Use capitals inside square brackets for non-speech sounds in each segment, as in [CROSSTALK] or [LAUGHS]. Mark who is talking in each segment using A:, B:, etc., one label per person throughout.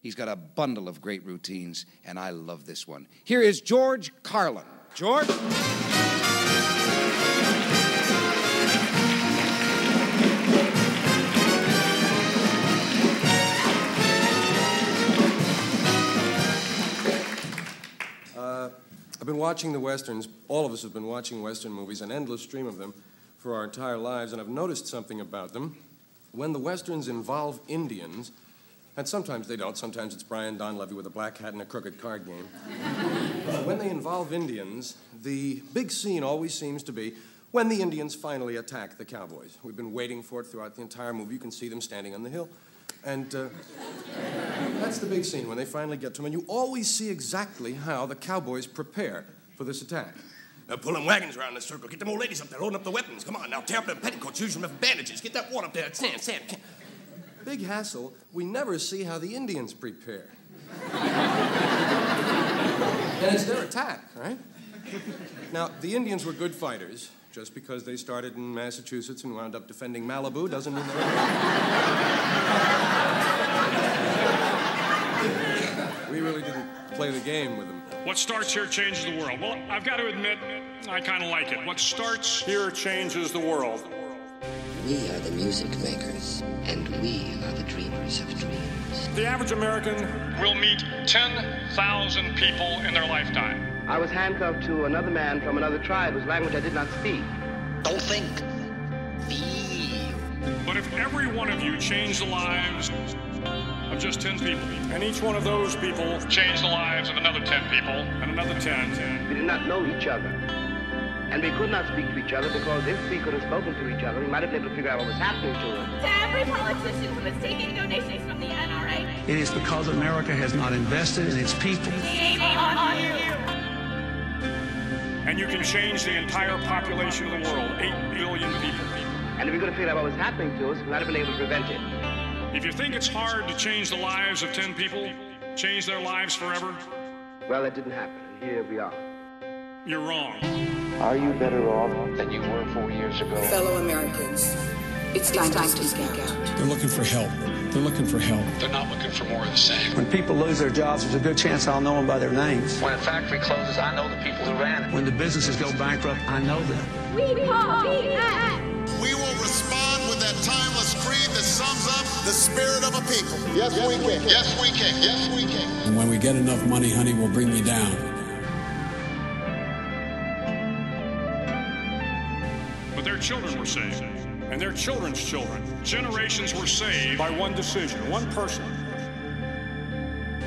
A: He's got a bundle of great routines, and I love this one. Here is George Carlin. George?
B: Uh, I've been watching the westerns. All of us have been watching western movies, an endless stream of them, for our entire lives, and I've noticed something about them. When the westerns involve Indians, and sometimes they don't, sometimes it's Brian Donlevy with a black hat and a crooked card game. [LAUGHS] When they involve Indians, the big scene always seems to be when the Indians finally attack the cowboys. We've been waiting for it throughout the entire movie. You can see them standing on the hill. And uh, that's the big scene when they finally get to them. And you always see exactly how the cowboys prepare for this attack.
C: Now pull them wagons around the circle. Get them old ladies up there, loading up the weapons. Come on, now tear up their petticoats. Use them as bandages. Get that water up there. Stand, stand.
B: Big hassle. We never see how the Indians prepare. and it's their attack, right? Now, the Indians were good fighters. Just because they started in Massachusetts and wound up defending Malibu doesn't mean they're. we really didn't play the game with them.
D: What starts here changes the world. Well, I've got to admit, I kind of like it. What starts here changes the world.
E: We are the music makers, and we are the dreamers of dreams.
D: The average American will meet 10,000 people in their lifetime.
F: I was handcuffed to another man from another tribe whose language I did not speak.
E: Don't think. Feel.
D: But if every one of you changed the lives of just 10 people, and each one of those people changed the lives of another 10 people, and another 10,
F: We did not know each other. And we could not speak to each other because if we could have spoken to each other, we might have been able to figure out what was happening to us.
G: To every politician who is taking donations from the NRA,
H: It is because America has not invested in its people.
G: shame on you.
D: and you can change the entire population of the world 8 billion people.
F: And if we could have figured out what was happening to us, we might have been able to prevent it.
D: If you think it's hard to change the lives of 10 people, change their lives forever,
F: Well, that didn't happen. And here we are.
D: You're wrong.
I: Are you better off than you were four years ago?
J: Fellow Americans, it's time, to speak out.
K: They're looking for help. They're looking for help.
D: They're not looking for more of the same.
H: When people lose their jobs, there's a good chance I'll know them by their names.
I: When a factory closes, I know the people who ran it.
H: When the businesses go bankrupt, I know them.
G: We call BS.
L: We will respond with that timeless creed that sums up the spirit of a people. Yes, we can. Yes, we can. Yes, we can.
K: And when we get enough money, honey, we'll bring you down.
D: Their children were saved, and their children's children. Generations were saved by one decision, one person.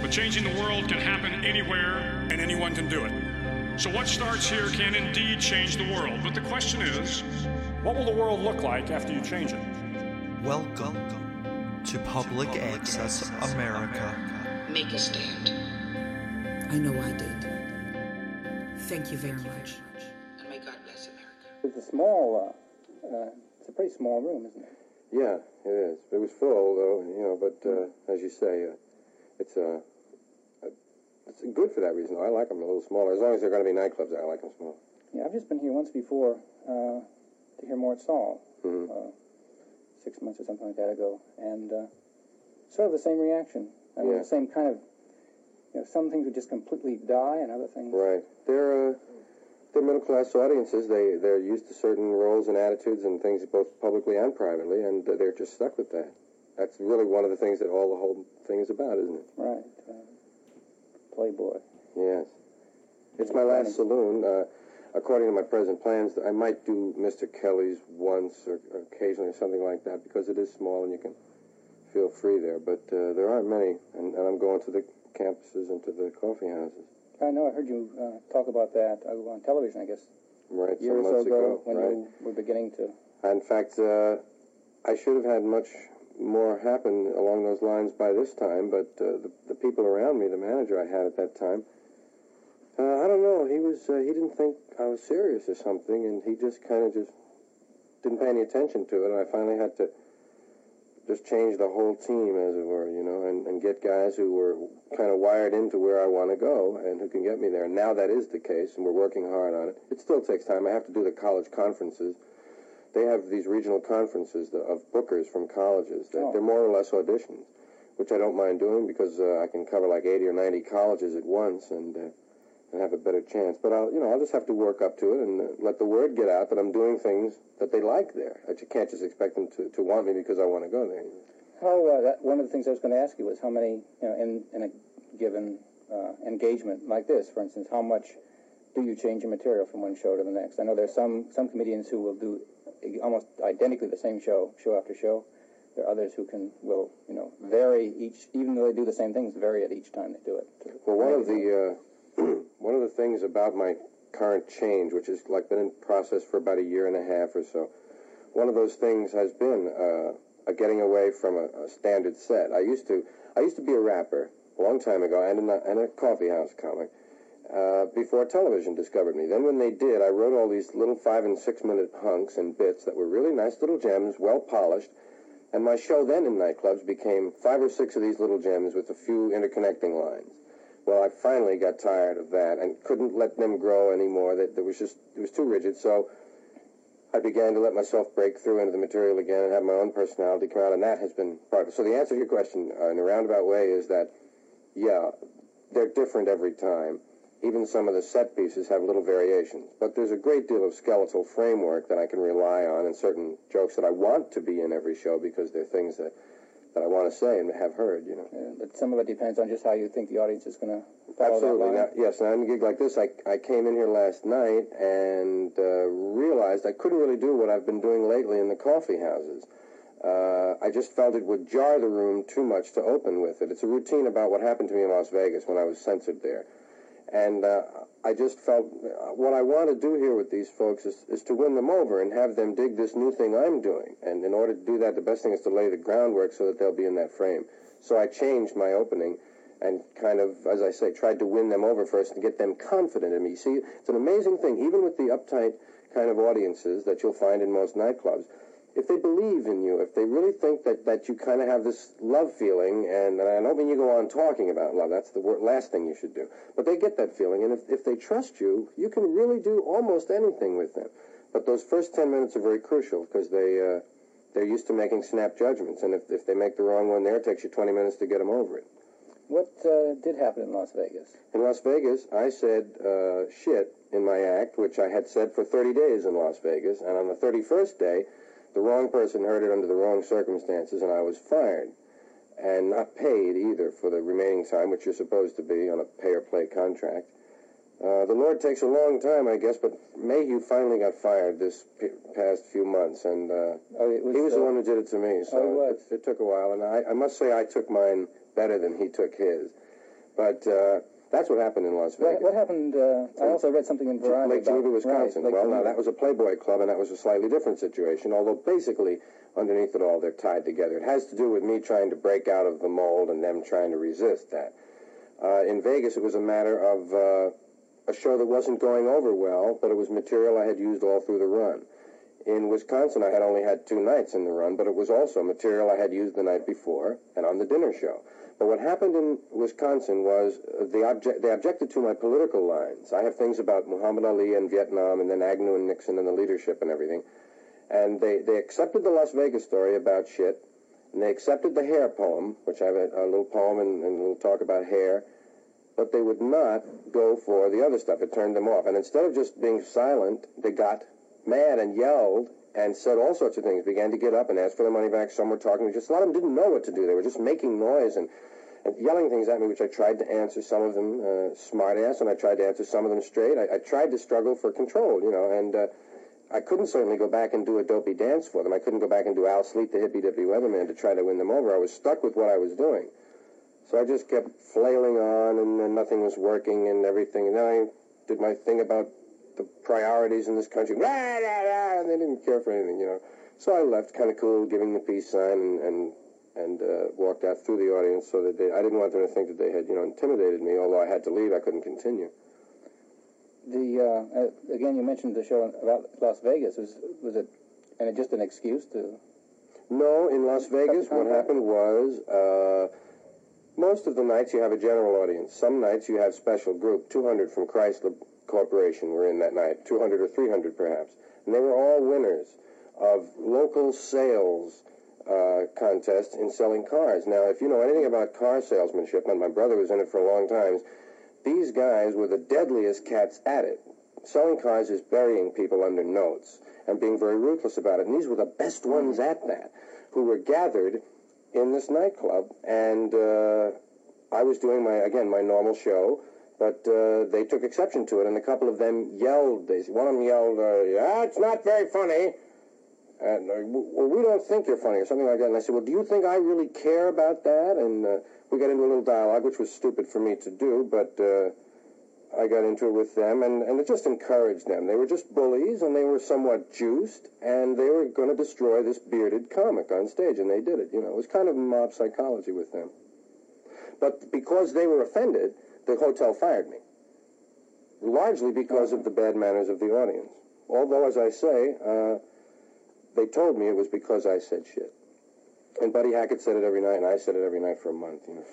D: But changing the world can happen anywhere, and anyone can do it. So what starts here can indeed change the world. But the question is, what will the world look like after you change it?
M: Welcome to Public Access America.
E: Make a stand.
J: I know I did. Thank you very much.
N: It's a small, uh, uh, it's a pretty small room, isn't it?
B: Yeah, it is. It was full, though, you know, but uh, as you say, uh, it's, uh, uh, it's good for that reason. I like them a little smaller. As long as they're going to be nightclubs, I like them small.
N: Yeah, I've just been here once before uh, to hear Mort Sahl,
B: Mhm.
N: uh, six months or something like that ago, and uh, sort of the same reaction. I mean,
B: Yeah.
N: the same kind of, you know, some things would just completely die, and other things.
B: Right. They're uh, they're middle class audiences. They they're used to certain roles and attitudes and things both publicly and privately, and they're just stuck with that. That's really one of the things that all the whole thing is about, isn't it?
N: Right. Uh, Playboy.
B: Yes. It's my last saloon. Uh, according to my present plans, I might do Mr. Kelly's once or occasionally or something like that because it is small and you can feel free there. But uh, there aren't many, and, and I'm going to the campuses and to the coffee houses.
N: I know. I heard you uh, talk about that uh, on television. I guess
B: Right,
N: year
B: some
N: or so ago,
B: ago.
N: when
B: right.
N: you were beginning to.
B: In fact, uh, I should have had much more happen along those lines by this time, but uh, the, the people around me, the manager I had at that time, uh, I don't know. He was uh, he didn't think I was serious or something, and he just kind of just didn't pay any attention to it. And I finally had to just change the whole team, as it were, you know, and, and get guys who were kind of wired into where I want to go and who can get me there. Now that is the case, and we're working hard on it. It still takes time. I have to do the college conferences. They have these regional conferences of bookers from colleges. That
N: Oh.
B: They're more or less auditions, which I don't mind doing because uh, I can cover like 80 or 90 colleges at once and uh, and have a better chance. But I'll, you know, I'll just have to work up to it and let the word get out that I'm doing things that they like there. I can't just expect them to, to want me because I want to go there.
N: How uh, that, one of the things I was going to ask you was how many, you know, in in a given uh, engagement like this, for instance, how much do you change your material from one show to the next? I know there's some some comedians who will do almost identically the same show, show after show. There are others who can will you know vary each, even though they do the same things, vary it each time they do it.
B: Well, one of the uh, [CLEARS THROAT] one of the things about my current change, which has like been in process for about a year and a half or so, one of those things has been uh, a getting away from a, a standard set. I used to I used to be a rapper a long time ago and a, and a coffee house comic. Uh, before television discovered me. Then, when they did, I wrote all these little five and six minute hunks and bits that were really nice little gems, well polished. And my show then in nightclubs became five or six of these little gems with a few interconnecting lines. Well, I finally got tired of that and couldn't let them grow anymore. That there was just it was too rigid. So I began to let myself break through into the material again and have my own personality come out, and that has been part. So the answer to your question uh, in a roundabout way is that, yeah, they're different every time. Even some of the set pieces have little variations, but there's a great deal of skeletal framework that I can rely on, and certain jokes that I want to be in every show because they're things that that I want to say and have heard. You know.
N: Yeah, but some of it depends on just how you think the audience is going to follow
B: Absolutely. Now, yes, now in a gig like this, I, I came in here last night and uh, realized I couldn't really do what I've been doing lately in the coffee houses. Uh, I just felt it would jar the room too much to open with it. It's a routine about what happened to me in Las Vegas when I was censored there. And uh, I just felt uh, what I want to do here with these folks is, is to win them over and have them dig this new thing I'm doing. And in order to do that, the best thing is to lay the groundwork so that they'll be in that frame. So I changed my opening and kind of, as I say, tried to win them over first and get them confident in me. See, it's an amazing thing, even with the uptight kind of audiences that you'll find in most nightclubs. If they believe in you, if they really think that, that you kind of have this love feeling, and, and I don't mean you go on talking about love, that's the wor- last thing you should do, but they get that feeling, and if, if they trust you, you can really do almost anything with them. But those first 10 minutes are very crucial because they, uh, they're used to making snap judgments, and if, if they make the wrong one there, it takes you 20 minutes to get them over it.
N: What uh, did happen in Las Vegas?
B: In Las Vegas, I said uh, shit in my act, which I had said for 30 days in Las Vegas, and on the 31st day, the wrong person heard it under the wrong circumstances, and I was fired. And not paid either for the remaining time, which you're supposed to be on a pay or play contract. Uh, the Lord takes a long time, I guess, but Maheu finally got fired this p- past few months, and uh,
N: was,
B: he was the
N: uh,
B: one who did it to me. So
N: oh,
B: it, it took a while, and I, I must say I took mine better than he took his. But uh, that's what happened in Las Vegas.
N: What, what happened? Uh, I also read something in Variety
B: Lake Geneva, Wisconsin.
N: Right,
B: well, now that was a Playboy club, and that was a slightly different situation. Although basically, underneath it all, they're tied together. It has to do with me trying to break out of the mold and them trying to resist that. Uh, in Vegas, it was a matter of uh, a show that wasn't going over well, but it was material I had used all through the run. In Wisconsin, I had only had two nights in the run, but it was also material I had used the night before and on the dinner show. But what happened in Wisconsin was uh, the object, they objected to my political lines. I have things about Muhammad Ali and Vietnam and then Agnew and Nixon and the leadership and everything. And they, they accepted the Las Vegas story about shit, and they accepted the hair poem, which I have a, a little poem and, and a little talk about hair, but they would not go for the other stuff. It turned them off. And instead of just being silent, they got mad and yelled and said all sorts of things, began to get up and ask for their money back. Some were talking, just a lot of them didn't know what to do. They were just making noise and, and yelling things at me, which I tried to answer some of them uh, smart ass, and I tried to answer some of them straight. I, I tried to struggle for control, you know, and uh, I couldn't certainly go back and do a dopey dance for them. I couldn't go back and do Al Sleet, the hippie dippy weatherman, to try to win them over. I was stuck with what I was doing. So I just kept flailing on, and then nothing was working and everything. And then I did my thing about the priorities in this country. Rah, rah, rah, and they didn't care for anything, you know. So I left, kind of cool, giving the peace sign, and and, and uh, walked out through the audience so that they. I didn't want them to think that they had, you know, intimidated me. Although I had to leave, I couldn't continue.
N: The uh, uh, again, you mentioned the show about Las Vegas. Was was it and it just an excuse to?
B: No, in Las Vegas, what happened was uh, most of the nights you have a general audience. Some nights you have special group. 200 from Chrysler Corporation were in that night, 200 or 300 perhaps. And they were all winners of local sales uh, contest in selling cars. Now, if you know anything about car salesmanship, and my brother was in it for a long time, these guys were the deadliest cats at it. Selling cars is burying people under notes and being very ruthless about it. And these were the best ones at that, who were gathered in this nightclub. And uh, I was doing my again my normal show, but uh, they took exception to it, and a couple of them yelled. They, one of them yelled, uh, "Yeah, it's not very funny." And uh, well, we don't think you're funny, or something like that. And I said, "Well, do you think I really care about that?" And uh, we got into a little dialogue, which was stupid for me to do, but uh, I got into it with them, and, and it just encouraged them. They were just bullies, and they were somewhat juiced, and they were going to destroy this bearded comic on stage, and they did it. You know, it was kind of mob psychology with them. But because they were offended, the hotel fired me, largely because of the bad manners of the audience. Although, as I say, uh, they told me it was because I said shit. And Buddy Hackett said it every night, and I said it every night for a month. You know.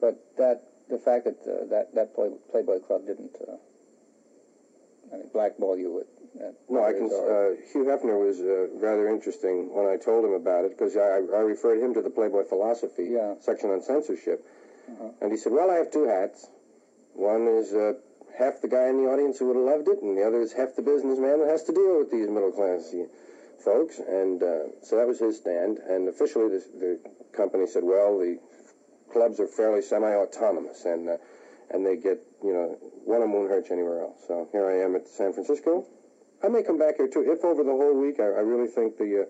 N: But that the fact that uh, that that play, Playboy Club didn't uh, I mean, blackball you with. At
B: No, I can. Uh, Hugh Hefner was uh, rather interesting when I told him about it because I, I referred him to the Playboy philosophy section on censorship, and he said, "Well, I have two hats. One is uh, half the guy in the audience who would have loved it, and the other is half the businessman that has to deal with these middle class folks." And uh, so that was his stand. And officially, the, the company said, "Well, the clubs are fairly semi-autonomous, and uh, and they get you know one of won't hurt you anywhere else." So here I am at San Francisco. I may come back here too if over the whole week I, I really think the.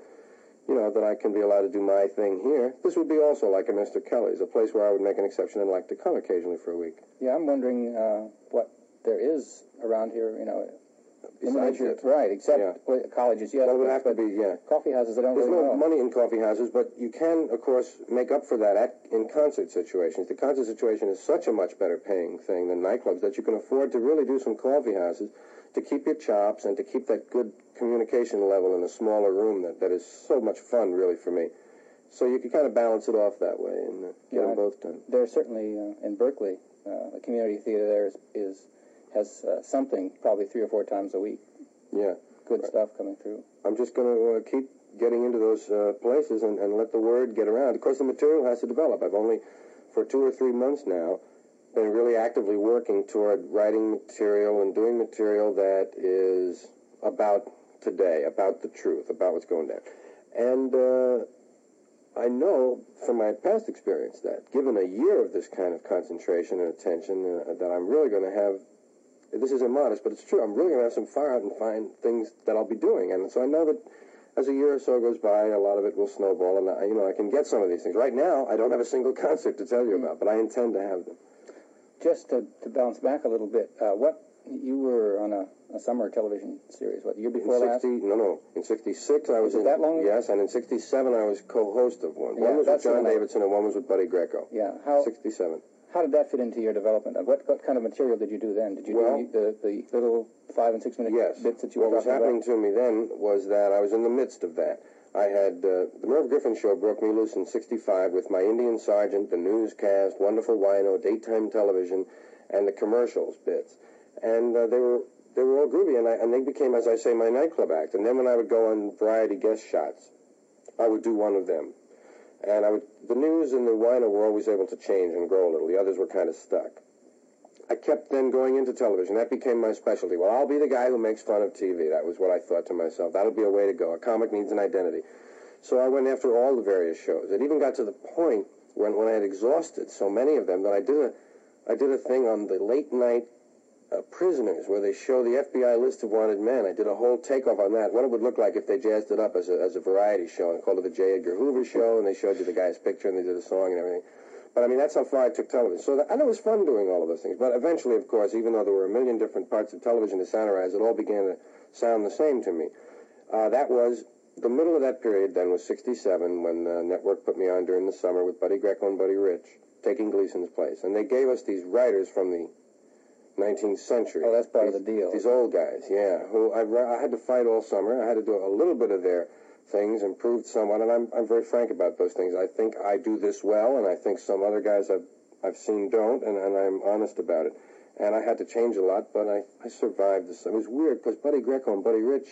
B: You know, that I can be allowed to do my thing here. This would be also like a Mr. Kelly's, a place where I would make an exception and like to come occasionally for a week.
N: Yeah, I'm wondering uh, what there is around here. You know,
B: Besides it.
N: right? Except
B: Yeah.
N: well, colleges.
B: Well, it would have to be, yeah.
N: Coffee houses, I don't
B: There's
N: really
B: no
N: know.
B: money in coffee houses, but you can, of course, make up for that at, in concert situations. The concert situation is such a much better paying thing than nightclubs that you can afford to really do some coffee houses to keep your chops and to keep that good communication level in a smaller room that, that is so much fun, really, for me. So you can kind of balance it off that way and uh, get
N: Yeah,
B: them both done.
N: There's certainly uh, in Berkeley, uh, the community theater there is, is has uh, something probably three or four times a week.
B: Yeah.
N: Good stuff coming through.
B: I'm just going to uh, keep getting into those uh, places and, and let the word get around. Of course, the material has to develop. I've only, for two or three months now, been really actively working toward writing material and doing material that is about today, about the truth, about what's going down. And uh, I know from my past experience that given a year of this kind of concentration and attention, uh, that I'm really going to have this is immodest, but it's true. I'm really going to have some fire out and find things that I'll be doing. And so I know that as a year or so goes by, a lot of it will snowball, and I, you know I can get some of these things. Right now, I don't have a single [LAUGHS] concert to tell you about, but I intend to have them.
N: Just to, to bounce back a little bit, uh, what you were on a, a summer television series? What year before
B: in
N: last?
B: 60, no, no. In 66, I was
N: it
B: in.
N: that long ago?
B: Yes, and in 67, I was co-host of one.
N: Yeah,
B: one was with John Davidson, and one was with Buddy Greco.
N: Yeah. How
B: 67.
N: how did that fit into your development? What what kind of material did you do then? Did you
B: Well-
N: do the, the little five and six minute
B: Yes.
N: bits that you
B: what
N: were
B: was
N: talking
B: happening
N: about?
B: to me then was that I was in the midst of that. I had uh, the Merv Griffin show broke me loose in '65 with my Indian Sergeant, the newscast, Wonderful Wino, daytime television, and the commercials bits, and uh, they were they were all groovy, and, I, and they became, as I say, my nightclub act. And then when I would go on variety guest shots, I would do one of them, and I would the news and the Wino were always able to change and grow a little. The others were kind of stuck. I kept then going into television. That became my specialty. Well, I'll be the guy who makes fun of TV. That was what I thought to myself. That'll be a way to go. A comic needs an identity. So I went after all the various shows. It even got to the point when, when I had exhausted so many of them that I did a, I did a thing on the late night uh, prisoners where they show the FBI list of wanted men. I did a whole takeoff on that. What it would look like if they jazzed it up as a, as a variety show and called it the J. Edgar Hoover show, and they showed you the guy's picture and they did a song and everything. But I mean, that's how far I took television. So that, and it was fun doing all of those things. But eventually, of course, even though there were a million different parts of television to satirize, it all began to sound the same to me. Uh, that was the middle of that period. Then was '67 when the network put me on during the summer with Buddy Greco and Buddy Rich, taking Gleason's place, and they gave us these writers from the 19th century.
N: Oh, that's part of the deal.
B: These old guys, yeah, who I, I had to fight all summer. I had to do a little bit of their things, improved somewhat, and I'm, I'm very frank about those things. I think I do this well, and I think some other guys I've, I've seen don't, and, and I'm honest about it. And I had to change a lot, but I, I survived this. It was weird because Buddy Greco and Buddy Rich,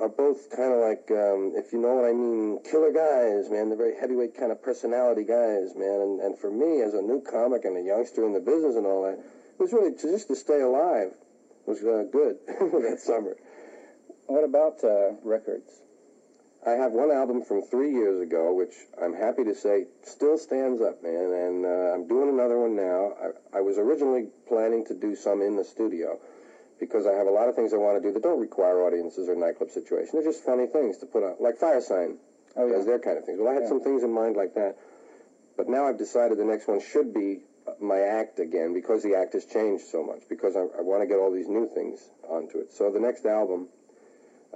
B: are both kind of like, um, if you know what I mean, killer guys, man. They're very heavyweight kind of personality guys, man. And, and for me, as a new comic and a youngster in the business and all that, it was really to, just to stay alive was uh, good [LAUGHS] that summer.
N: What about uh, records?
B: I have one album from three years ago, which I'm happy to say still stands up, man. And uh, I'm doing another one now. I, I was originally planning to do some in the studio because I have a lot of things I want to do that don't require audiences or nightclub situation. They're just funny things to put on, like Firesign.
N: Oh, yeah.
B: Does their kind of things. Well, I had
N: Yeah.
B: some things in mind like that. But now I've decided the next one should be my act again because the act has changed so much because I, I want to get all these new things onto it. So the next album,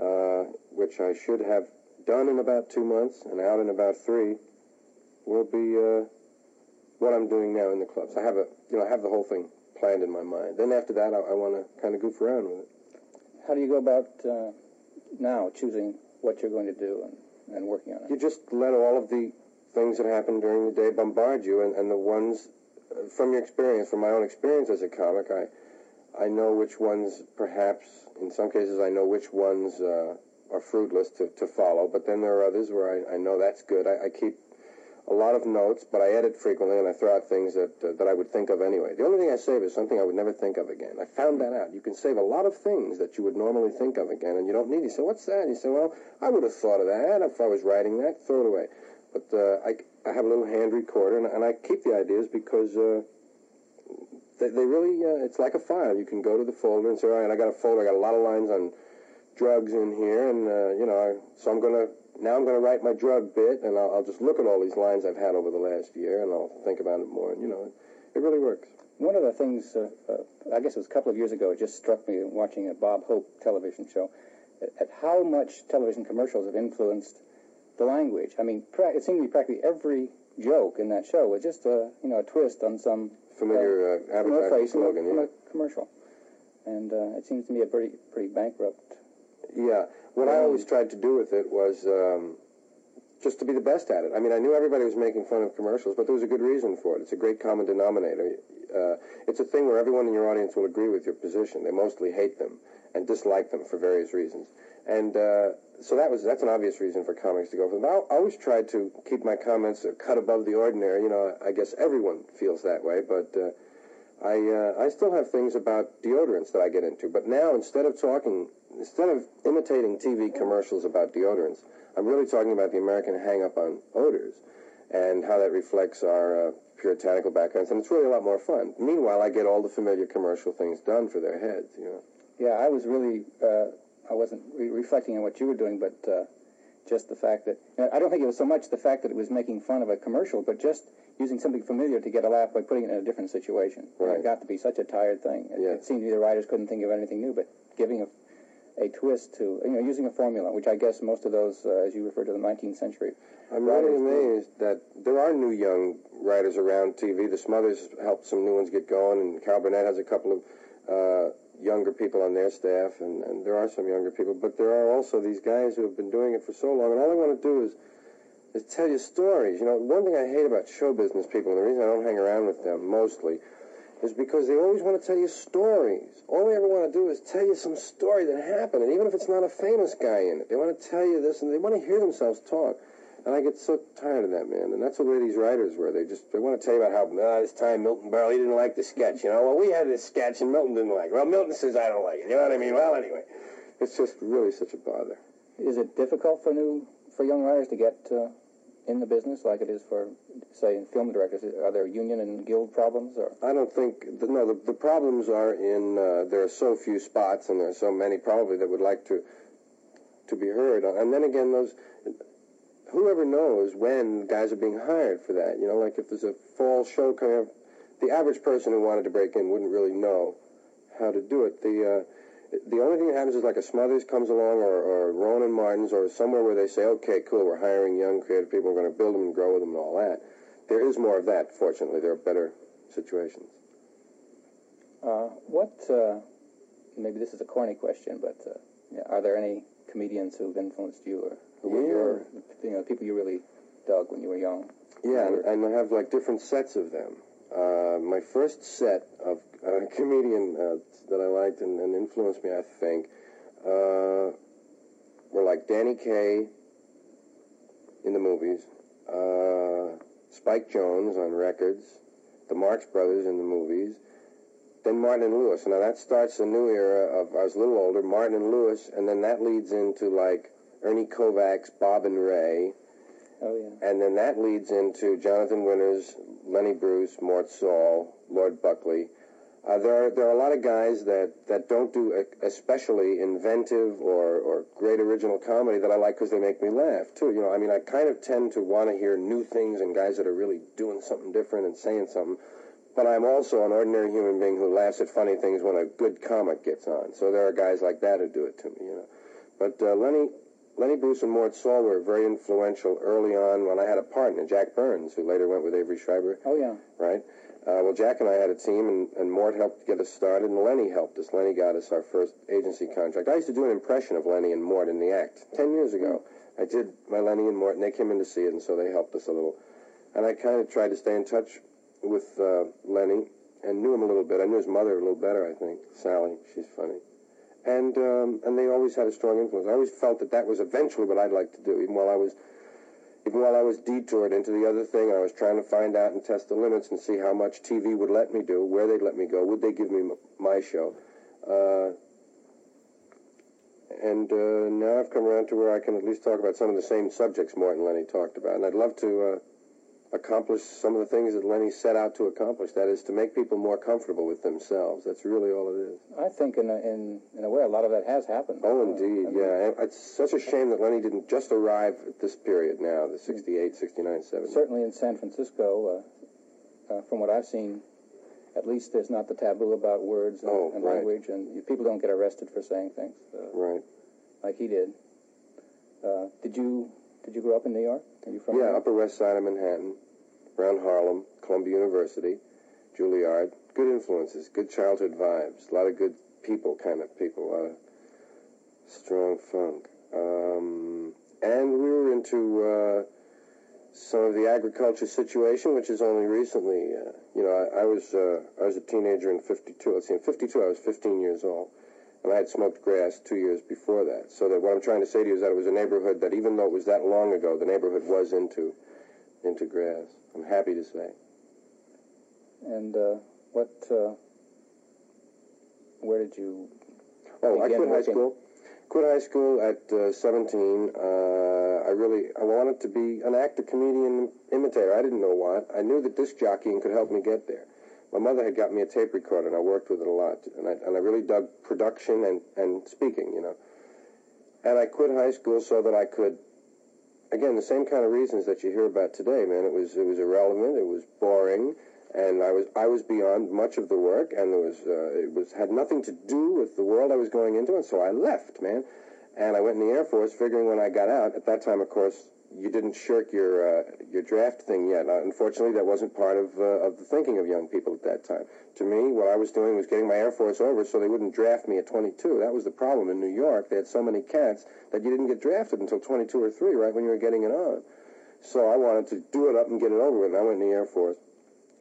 B: uh, which I should have done in about two months and out in about three, will be uh, what I'm doing now in the clubs. I have a, you know, I have the whole thing planned in my mind. Then after that, I, I want to kind of goof around with it.
N: How do you go about uh, now choosing what you're going to do and, and working on it?
B: You just let all of the things that happen during the day bombard you, and, and the ones uh, from your experience, from my own experience as a comic, I I know which ones, perhaps in some cases, I know which ones uh, are fruitless to, to follow. But then there are others where I, I know that's good. I, I keep a lot of notes, but I edit frequently, and I throw out things that uh, that I would think of anyway. The only thing I save is something I would never think of again. I found that out. You can save a lot of things that you would normally think of again, and you don't need. You say, "What's that?" You say, "Well, I would have thought of that if I was writing that. Throw it away." But uh, I, I have a little hand recorder, and, and I keep the ideas because uh, they, they really, uh, it's like a file. You can go to the folder and say, all right, I got a folder, I got a lot of lines on drugs in here, and, uh, you know, I, so I'm to, now I'm to write my drug bit, and I'll, I'll just look at all these lines I've had over the last year, and I'll think about it more, and, you know, it really works.
N: One of the things, uh, uh, I guess it was a couple of years ago, it just struck me watching a Bob Hope television show, at, at how much television commercials have influenced the language. I mean, pra- it seemed to be practically every joke in that show was just a you know a twist on some
B: Familiar uh,
N: from
B: advertising
N: phrase from a,
B: slogan,
N: from
B: yeah.
N: a commercial, and uh, it seems to me a pretty pretty bankrupt.
B: Yeah. What I always tried to do with it was um, just to be the best at it. I mean, I knew everybody was making fun of commercials, but there was a good reason for it. It's a great common denominator. Uh, it's a thing where everyone in your audience will agree with your position. They mostly hate them and dislike them for various reasons. And uh, so that was that's an obvious reason for comics to go for them. I I always tried to keep my comments a cut above the ordinary. You know, I guess everyone feels that way, but. Uh, I uh, I still have things about deodorants that I get into, but now instead of talking, instead of imitating TV commercials about deodorants, I'm really talking about the American hang-up on odors and how that reflects our uh, puritanical backgrounds, and it's really a lot more fun. Meanwhile, I get all the familiar commercial things done for their heads, you know.
N: Yeah, I was really uh, I wasn't re- reflecting on what you were doing, but uh, just the fact that I don't think it was so much the fact that it was making fun of a commercial, but just using something familiar to get a laugh by putting it in a different situation.
B: Right.
N: It got to be such a tired thing. It, it seemed to me the writers couldn't think of anything new, but giving a, a twist to, you know, using a formula, which I guess most of those, uh, as you refer to the 19th century.
B: I'm really amazed that there are new young writers around TV. The Smothers helped some new ones get going, and Carol Burnett has a couple of uh, younger people on their staff, and, and there are some younger people. But there are also these guys who have been doing it for so long, and all they want to do is is tell you stories. You know, one thing I hate about show business people, and the reason I don't hang around with them mostly, is because they always want to tell you stories. All they ever want to do is tell you some story that happened, and even if it's not a famous guy in it, they want to tell you this, and they want to hear themselves talk. And I get so tired of that, man. And that's the way these writers were. They just they want to tell you about how ah, this time Milton Berle he didn't like the sketch. You know, well we had this sketch and Milton didn't like it. Well, Milton says I don't like it. You know what I mean? Well, anyway, it's just really such a bother.
N: Is it difficult for new for young writers to get uh, in the business like it is for, say, film directors? Are there union and guild problems? Or
B: I don't think the, no. The, the problems are in uh, there are so few spots and there are so many probably that would like to to be heard. And then again, those whoever knows when guys are being hired for that. You know, like if there's a fall show coming up, the average person who wanted to break in wouldn't really know how to do it. The uh, the only thing that happens is like a Smothers comes along or, or Rowan and Martin's or somewhere where they say, okay, cool, we're hiring young creative people, we're going to build them and grow with them and all that. There is more of that, fortunately. There are better situations.
N: uh, what? Uh, maybe this is a corny question, but uh, yeah, are there any comedians who've influenced you, or who were your, you know, people you really dug when you were young?
B: Yeah, and, and I have like different sets of them. Uh, my first set of uh, [LAUGHS] comedian uh, that I liked and, and influenced me, I think, uh, were like Danny Kaye in the movies, Spike Jones on records, the Marx Brothers in the movies, then Martin and Lewis. Now that starts a new era of I was a little older, Martin and Lewis, and then that leads into like Ernie Kovacs, Bob and Ray.
N: Oh yeah.
B: And then that leads into Jonathan Winters, Lenny Bruce, Mort Sahl, Lord Buckley. Uh, there are there are a lot of guys that, that don't do especially inventive or, or great original comedy that I like because they make me laugh too. You know, I mean, I kind of tend to want to hear new things and guys that are really doing something different and saying something. But I'm also an ordinary human being who laughs at funny things when a good comic gets on. So there are guys like that who do it to me. You know, but uh, Lenny Lenny Bruce and Mort Sahl were very influential early on when I had a partner, Jack Burns, who later went with Avery Schreiber.
N: Oh yeah.
B: Right. Uh, well, Jack and I had a team, and, and Mort helped get us started, and Lenny helped us. Lenny got us our first agency contract. I used to do an impression of Lenny and Mort in the act ten years ago. I did my Lenny and Mort, and they came in to see it, and so they helped us a little. And I kind of tried to stay in touch with uh, Lenny and knew him a little bit. I knew his mother a little better, I think. Sally, she's funny. And um, and they always had a strong influence. I always felt that that was eventually what I'd like to do, even while I was even while I was detoured into the other thing, I was trying to find out and test the limits and see how much TV would let me do, where they'd let me go, would they give me m- my show. Uh, and uh, now I've come around to where I can at least talk about some of the same subjects Mort and Lenny talked about. And I'd love to uh, accomplish some of the things that Lenny set out to accomplish. That is to make people more comfortable with themselves. That's really all it is.
N: I think in a, in in a way a lot of that has happened.
B: Oh, indeed, yeah. And It's such a shame that Lenny didn't just arrive at this period now, the 68, 69, 70.
N: Certainly in San Francisco, uh, uh, from what I've seen, at least there's not the taboo about words and,
B: Oh,
N: and
B: right.
N: language, and people don't get arrested for saying things uh,
B: Right.
N: like he did. Uh, did you did you grow up in New York? Are you from?
B: Yeah, Upper West Side of Manhattan, around Harlem, Columbia University, Juilliard. Good influences, good childhood vibes, a lot of good people, kind of people, a lot of strong funk. Um, and we were into uh, some of the agriculture situation, which is only recently. Uh, you know, I, I was uh, I was a teenager in '52. Let's see, in '52 I was 15 years old, and I had smoked grass two years before that. So that what I'm trying to say to you is that it was a neighborhood that, even though it was that long ago, the neighborhood was into into grass. I'm happy to say.
N: And uh, what? Uh, where did you?
B: Oh, I quit high school. Quit high school at uh, 17. Uh, I really I wanted to be an actor, comedian, imitator. I didn't know what. I knew that disc jockeying could help me get there. My mother had got me a tape recorder, and I worked with it a lot. And I, and I really dug production and, and speaking, you know. And I quit high school so that I could, again, the same kind of reasons that you hear about today, man. It was it was irrelevant. It was boring and I was I was beyond much of the work, and it was uh, it was had nothing to do with the world I was going into, and so I left, man. And I went in the Air Force, figuring when I got out. At that time, of course, you didn't shirk your uh, your draft thing yet. Uh, unfortunately, that wasn't part of uh, of the thinking of young people at that time. To me, what I was doing was getting my Air Force over so they wouldn't draft me at 22. That was the problem in New York. They had so many cats that you didn't get drafted until 22 or 3, right when you were getting it on. So I wanted to do it up and get it over with. And I went in the Air Force.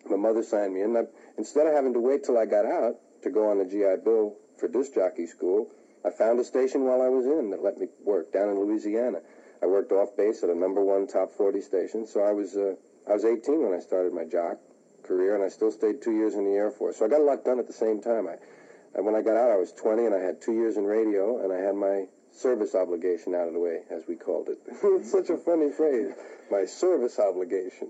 B: My mother signed me in. I, instead of having to wait till I got out to go on the GI Bill for disc jockey school, I found a station while I was in that let me work down in Louisiana. I worked off base at a number one top 40 station. So I was uh, I was 18 when I started my jock career, and I still stayed two years in the Air Force. So I got a lot done at the same time. I, and when I got out, I was 20, and I had two years in radio, and I had my service obligation out of the way, as we called it. [LAUGHS] it's such a funny phrase, my service obligation.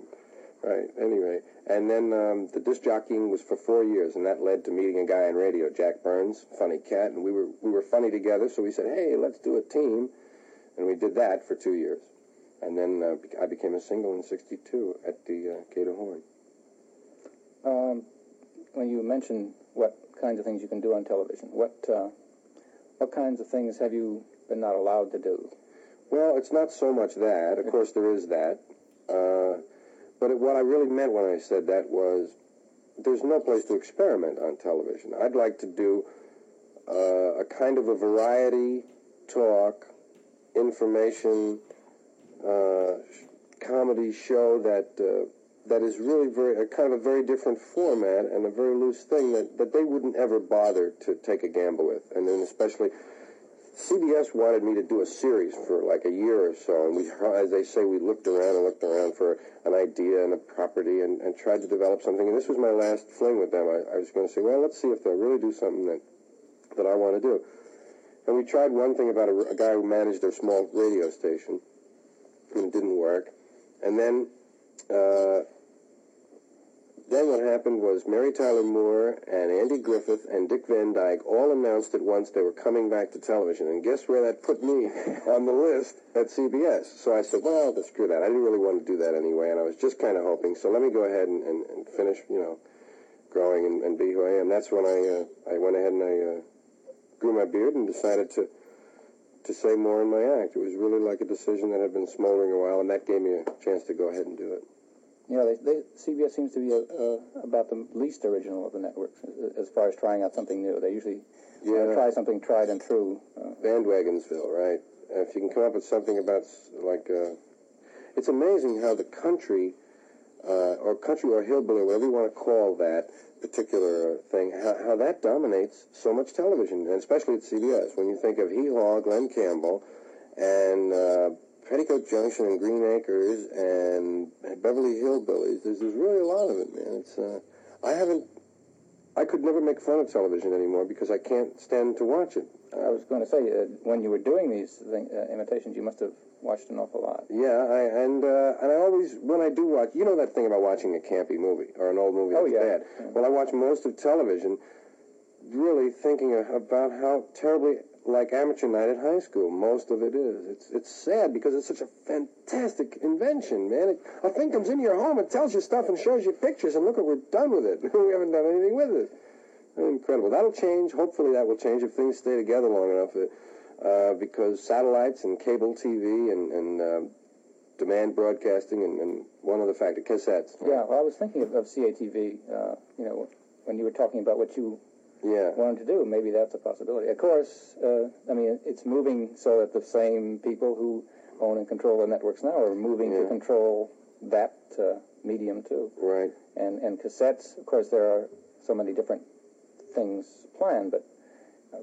B: Right. Anyway, and then um, the disc jockeying was for four years, and that led to meeting a guy on radio, Jack Burns, funny cat, and we were we were funny together. So we said, hey, let's do a team, and we did that for two years, and then uh, I became a single in '62 at the uh, Gate of Horn.
N: Um, when you mentioned what kinds of things you can do on television, what uh, what kinds of things have you been not allowed to do?
B: Well, it's not so much that. Of course, there is that. Uh, but it, what I really meant when I said that was there's no place to experiment on television. I'd like to do uh, a kind of a variety talk, information, uh, comedy show that uh, that is really very a kind of a very different format and a very loose thing that, that they wouldn't ever bother to take a gamble with, and then especially CBS wanted me to do a series for like a year or so, and we, as they say, we looked around and looked around for an idea and a property and, and tried to develop something. And this was my last fling with them. I, I was going to say, well, let's see if they'll really do something that that I want to do. And we tried one thing about a, a guy who managed their small radio station, and it didn't work. And then uh, then what happened was Mary Tyler Moore and Andy Griffith and Dick Van Dyke all announced at once they were coming back to television. And guess where that put me [LAUGHS] on the list at CBS? So I said, well, then screw that. I didn't really want to do that anyway, and I was just kind of hoping. So let me go ahead and, and, and finish, you know, growing and, and, be who I am. That's when I uh, I went ahead and I uh, grew my beard and decided to to say more in my act. It was really like a decision that had been smoldering a while, and that gave me a chance to go ahead and do it.
N: You know, they, they, CBS seems to be a, uh, about the least original of the networks as far as trying out something new. They usually yeah. try something tried and true.
B: Uh, Bandwagonsville, right? if you can come up with something about like, uh, it's amazing how the country, uh, or country or hillbilly, whatever you want to call that particular thing, how, how that dominates so much television, and especially at CBS. When you think of Hee Haw, Glen Campbell, and uh, Petticoat Junction and Green Acres and Beverly Hillbillies. There's, there's really a lot of it, man. It's uh, I haven't. I could never make fun of television anymore because I can't stand to watch it.
N: I was going to say, uh, when you were doing these thing, uh, imitations, you must have watched an awful lot.
B: Yeah, I, and uh, and I always, when I do watch, you know that thing about watching a campy movie or an old movie
N: oh,
B: that's
N: yeah.
B: bad. Well, I watch most of television, really thinking about how terribly like amateur night at high school. Most of it is. It's it's sad because it's such a fantastic invention, man. It, a thing comes into your home, it tells you stuff and shows you pictures, and look what we're done with it. [LAUGHS] we haven't done anything with it. Incredible. That'll change. Hopefully, that will change if things stay together long enough. Uh, because satellites and cable TV and, and uh, demand broadcasting and, and, one other factor, cassettes.
N: Yeah, well, I was thinking of, of CATV. Uh, you know, when you were talking about what you
B: yeah.
N: wanted to do. Maybe that's a possibility. Of course, uh, I mean, it's moving so that the same people who own and control the networks now are moving yeah. to control that uh, medium too.
B: Right.
N: And and cassettes, of course, there are so many different things planned, but uh,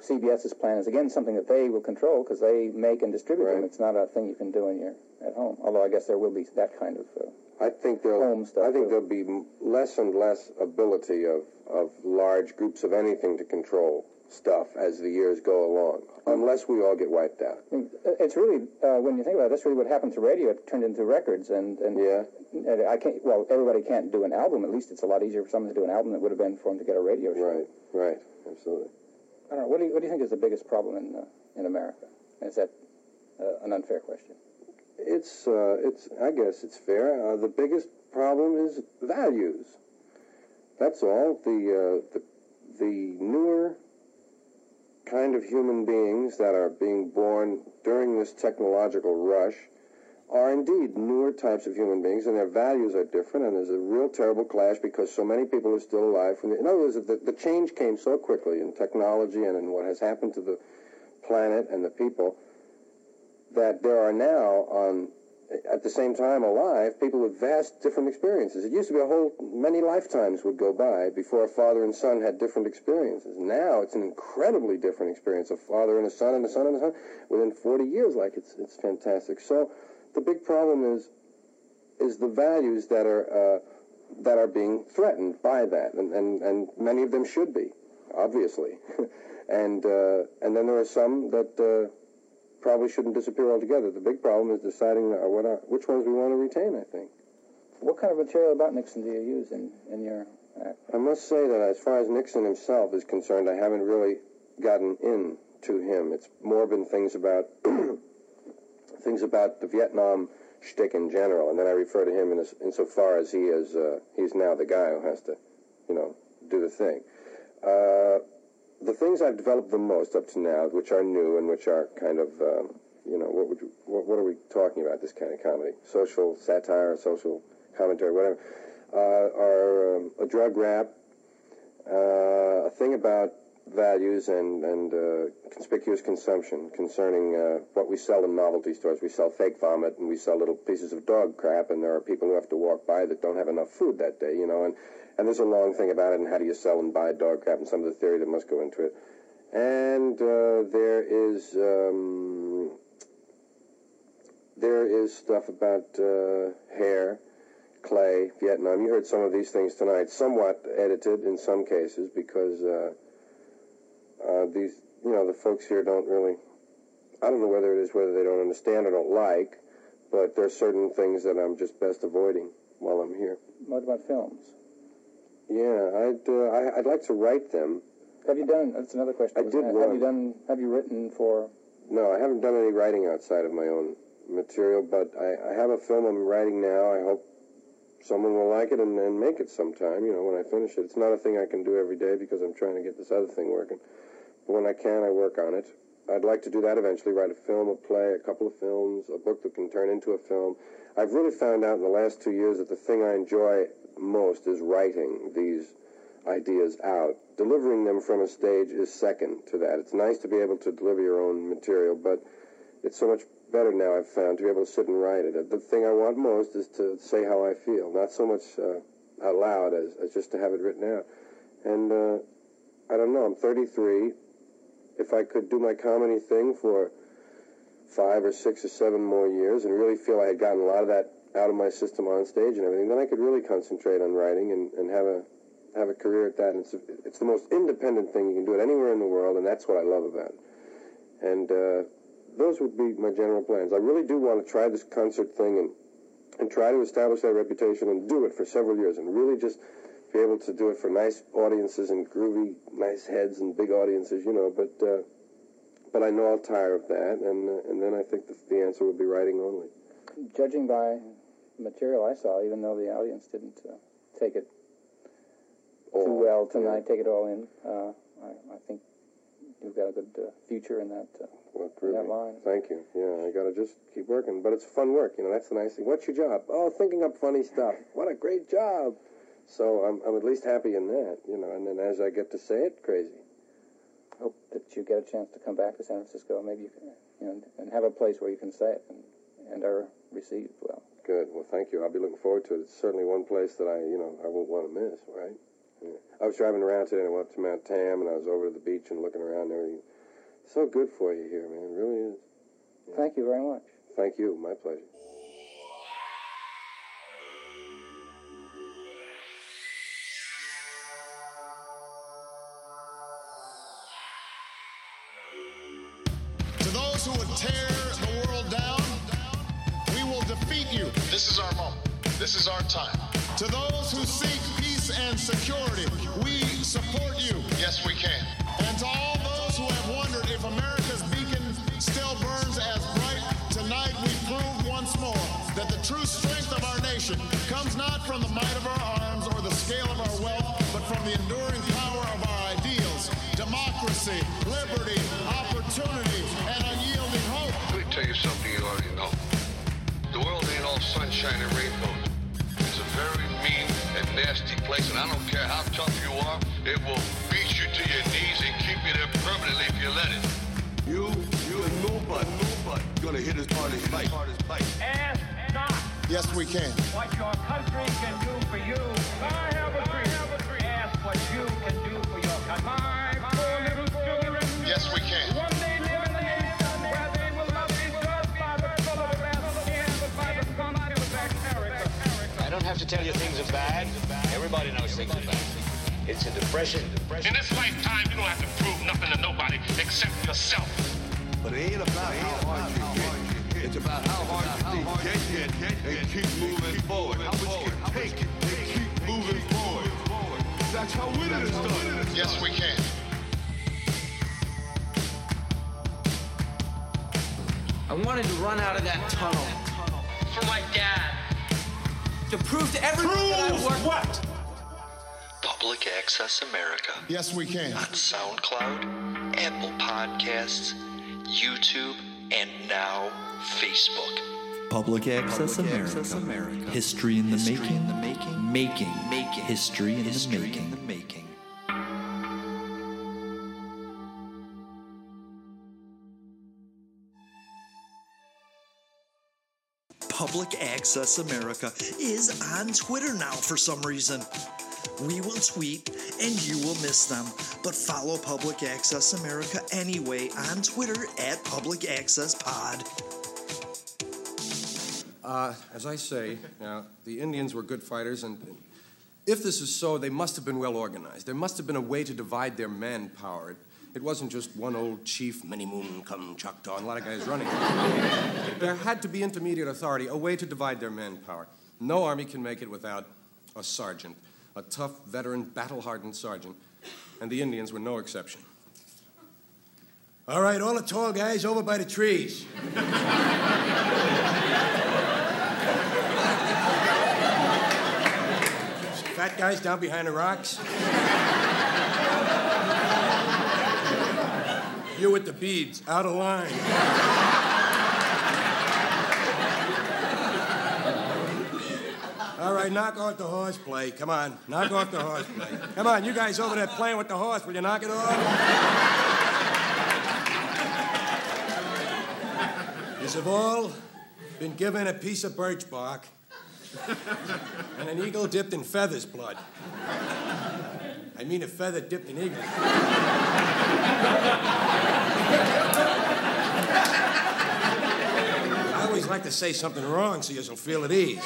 N: CBS's plan is again something that they will control because they make and distribute
B: right.
N: them. It's not a thing you can do in your at home. Although I guess there will be that kind of. Uh,
B: I think there'll.
N: Home stuff
B: I think
N: too.
B: there'll be less and less ability of of large groups of anything to control stuff as the years go along, unless we all get wiped out.
N: It's really uh, when you think about it, that's really what happened to radio. It turned into records, and and
B: yeah,
N: and I can't. Well, everybody can't do an album. At least it's a lot easier for someone to do an album than it would have been for them to get a radio show.
B: Right, right, absolutely.
N: I don't know. What do you, what do you think is the biggest problem in uh, in America? Is that uh, an unfair question?
B: It's uh, it's. I guess it's fair. Uh, the biggest problem is values. That's all. The uh, the the newer kind of human beings that are being born during this technological rush are indeed newer types of human beings, and their values are different, and there's a real terrible clash because so many people are still alive. From the, in other words, the, the change came so quickly in technology and in what has happened to the planet and the people that there are now on at the same time alive people with vast different experiences. It used to be a whole many lifetimes would go by before a father and son had different experiences. Now it's an incredibly different experience. A father and a son and a son and a son within 40 years. Like it's it's fantastic. So the big problem is is the values that are uh, that are being threatened by that, and, and, and many of them should be, obviously, [LAUGHS] and uh, and then there are some that uh, probably shouldn't disappear altogether. The big problem is deciding uh, what are, which ones we want to retain. I think.
N: What kind of material about Nixon do you use in in your act?
B: I must say that as far as Nixon himself is concerned, I haven't really gotten in to him. It's more been things about [CLEARS THROAT] things about the Vietnam shtick in general, and then I refer to him in as, insofar as he is uh, he's now the guy who has to, you know, do the thing. Uh, the things I've developed the most up to now, which are new and which are kind of, um, you know, what would you, what, what, are we talking about? This kind of comedy, social satire, social commentary, whatever, uh, are um, a drug rap, uh, a thing about values and, and uh, conspicuous consumption concerning uh, what we sell in novelty stores. We sell fake vomit and we sell little pieces of dog crap, and there are people who have to walk by that don't have enough food that day, you know. And, and there's a long thing about it, and how do you sell and buy dog crap, and some of the theory that must go into it. And uh, there is um, there is stuff about uh, hair, clay, Vietnam. You heard some of these things tonight, somewhat edited in some cases because uh, uh, these you know the folks here don't really. I don't know whether it is whether they don't understand or don't like, but there are certain things that I'm just best avoiding while I'm here.
N: What about films?
B: Yeah, I'd uh, I, I'd like to write them.
N: Have you done? That's another question.
B: I did
N: that. Have you done? Have you written for?
B: No, I haven't done any writing outside of my own material, but I, I have a film I'm writing now. I hope someone will like it and, and make it sometime, you know, when I finish it. It's not a thing I can do every day because I'm trying to get this other thing working. When I can, I work on it. I'd like to do that eventually, write a film, a play, a couple of films, a book that can turn into a film. I've really found out in the last two years that the thing I enjoy most is writing these ideas out. Delivering them from a stage is second to that. It's nice to be able to deliver your own material, but it's so much better now, I've found, to be able to sit and write it. The thing I want most is to say how I feel, not so much uh, out loud as, as just to have it written out. And uh, I don't know, I'm 33. If I could do my comedy thing for five or six or seven more years and really feel I had gotten a lot of that out of my system on stage and everything, then I could really concentrate on writing and, and have a have a career at that. And it's it's the most independent thing you can do it anywhere in the world, and that's what I love about it. And uh, those would be my general plans. I really do want to try this concert thing and and try to establish that reputation and do it for several years and really just be able to do it for nice audiences and groovy, nice heads and big audiences, you know. But uh, but I know I'll tire of that, and uh, and then I think the, the answer would be writing only.
N: Judging by material I saw, even though the audience didn't uh, take it too well tonight, take it all in, uh, I, I think you've got a good uh, future in that. Uh,
B: Well,
N: that line.
B: Thank you. Yeah, I got to just keep working. But it's fun work, you know. That's the nice thing. What's your job? Oh, thinking up funny stuff. What a great job. So I'm I'm at least happy in that, you know. And then as I get to say it, crazy.
N: Hope that you get a chance to come back to San Francisco. Maybe you can, you know, and have a place where you can say it and, and are received well.
B: Good. Well, thank you. I'll be looking forward to it. It's certainly one place that I, you know, I won't want to miss. Right. Yeah. I was driving around today and I went up to Mount Tam and I was over to the beach and looking around and everything. So good for you here, man. It really is.
N: Thank you very much.
B: Thank you. My pleasure.
L: To
O: tell you
P: things are bad. Everybody knows things are bad. It's a depression.
C: In this lifetime, you don't have to prove nothing to nobody except yourself.
Q: But it ain't about how hard you get. It's about how hard you get, get, and keep moving forward. How much you can take and keep moving forward. That's how winning is done.
L: Yes, we can.
R: I wanted to run out of that tunnel. For my dad. To prove to everyone that I worked.
L: what?
M: Public Access America.
L: Yes, we can.
M: On SoundCloud, Apple Podcasts, YouTube, and now Facebook.
S: Public Access, America. History in the making. Making. Making. History in the making.
M: Public Access America is on Twitter now for some reason. We will tweet
T: and you will miss them. But follow Public Access America anyway on Twitter at Public Access Pod.
U: Uh, as I say, now, the Indians were good fighters, and if this is so, they must have been well organized. There must have been a way to divide their manpower. It, it wasn't just one old chief, many moon come Choctaw, and a lot of guys running. there had to be intermediate authority, a way to divide their manpower. No army can make it without a sergeant, a tough, veteran, battle hardened sergeant, and the Indians were no exception.
C: All right, all the tall guys over by the trees. [LAUGHS] Fat guys down behind the rocks. You with the beads, out of line. All right, knock off the horseplay. Come on, knock off the horseplay. Come on, you guys over there playing with the horse, will you knock it off? You have all been given a piece of birch bark and an eagle dipped in feathers blood. I mean a feather dipped in eagle. I always like to say something wrong so you'll feel at ease.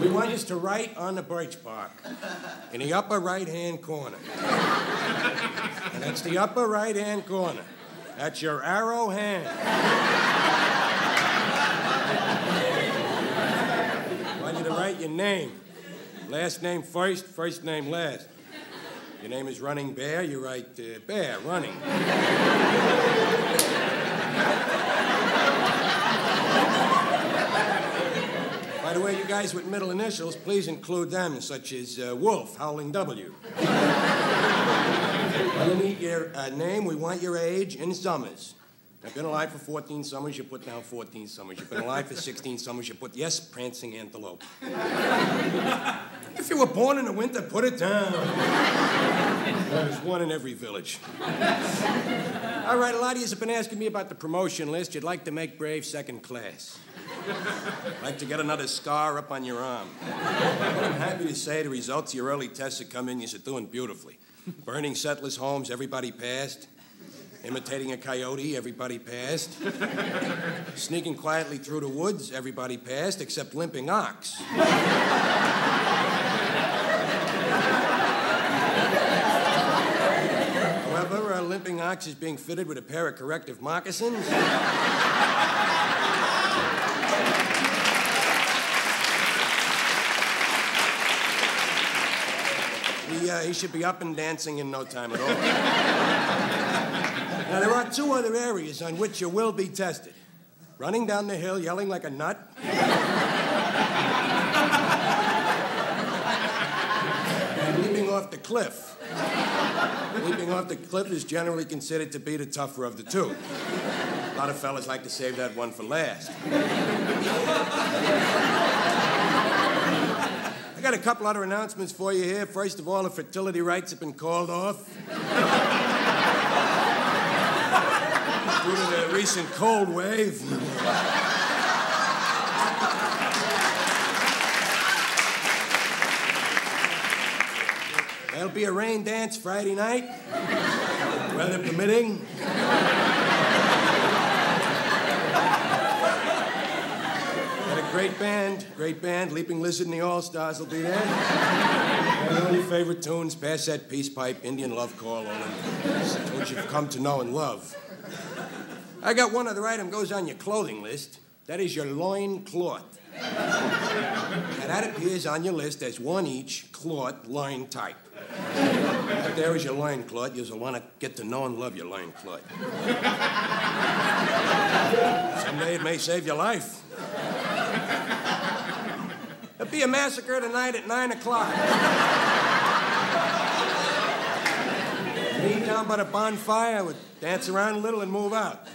C: We want you to write on the birch bark in the upper right hand corner. And that's the upper right hand corner. That's your arrow hand. I want you to write your name. Last name first, first name last. Your name is Running Bear, you write uh, Bear, running. By the way, you guys with middle initials, please include them, such as uh, Wolf, Howling W. we need your uh, name, we want your age, and summers. I've been alive for 14 summers, you put down 14 summers. You've been alive for 16 summers, you put, yes, prancing antelope. if you were born in the winter, put it down. There's one in every village. All right, a lot of you have been asking me about the promotion list. You'd like to make Brave second class. Like to get another scar up on your arm. I'm happy to say the results of your early tests have come in. You're doing beautifully. Burning settlers' homes, everybody passed. Imitating a coyote, everybody passed. [LAUGHS] Sneaking quietly through the woods, everybody passed, except limping ox. However, a limping ox is being fitted with a pair of corrective moccasins. He, uh, he should be up and dancing in no time at all. Now, there are two other areas on which you will be tested running down the hill, yelling like a nut. and leaping off the cliff. leaping off the cliff is generally considered to be the tougher of the two. A lot of fellas like to save that one for last. I got a couple other announcements for you here. First of all, the fertility rites have been called off. Due to the recent cold wave. There'll be a rain dance Friday night, weather permitting. Got a great band, great band. Leaping Lizard and the All Stars will be there. And all your favorite tunes, pass that peace pipe, Indian love call, all them tunes you've come to know and love. I got one other item goes on your clothing list. That is your loin cloth. Now that appears on your list as one each cloth loin type. Right there is your loin cloth. You'll want to get to know and love your loin cloth. Someday it may save your life. There'll be a massacre tonight at 9 o'clock. Meet down by the bonfire, we'll dance around a little and move out.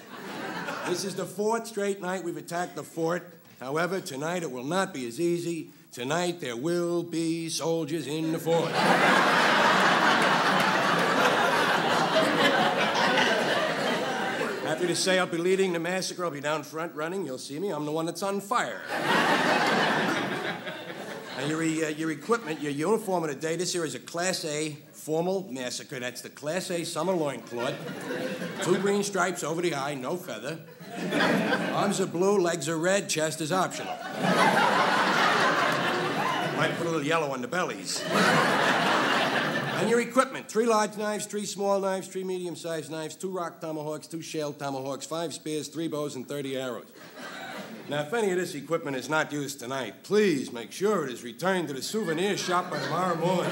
C: This is the fourth straight night we've attacked the fort. However, tonight it will not be as easy. Tonight there will be soldiers in the fort. Happy to say I'll be leading the massacre. I'll be down front running. You'll see me. I'm the one that's on fire. And your, uh, your equipment, your uniform of the day, this here is a Class A formal massacre. That's the Class A summer loincloth. Two green stripes over the eye, no feather. Arms are blue, legs are red, chest is optional. Might put a little yellow on the bellies. And your equipment three large knives, three small knives, three medium sized knives, two rock tomahawks, two shell tomahawks, five spears, three bows, and 30 arrows. Now, if any of this equipment is not used tonight, please make sure it is returned to the souvenir shop by tomorrow morning.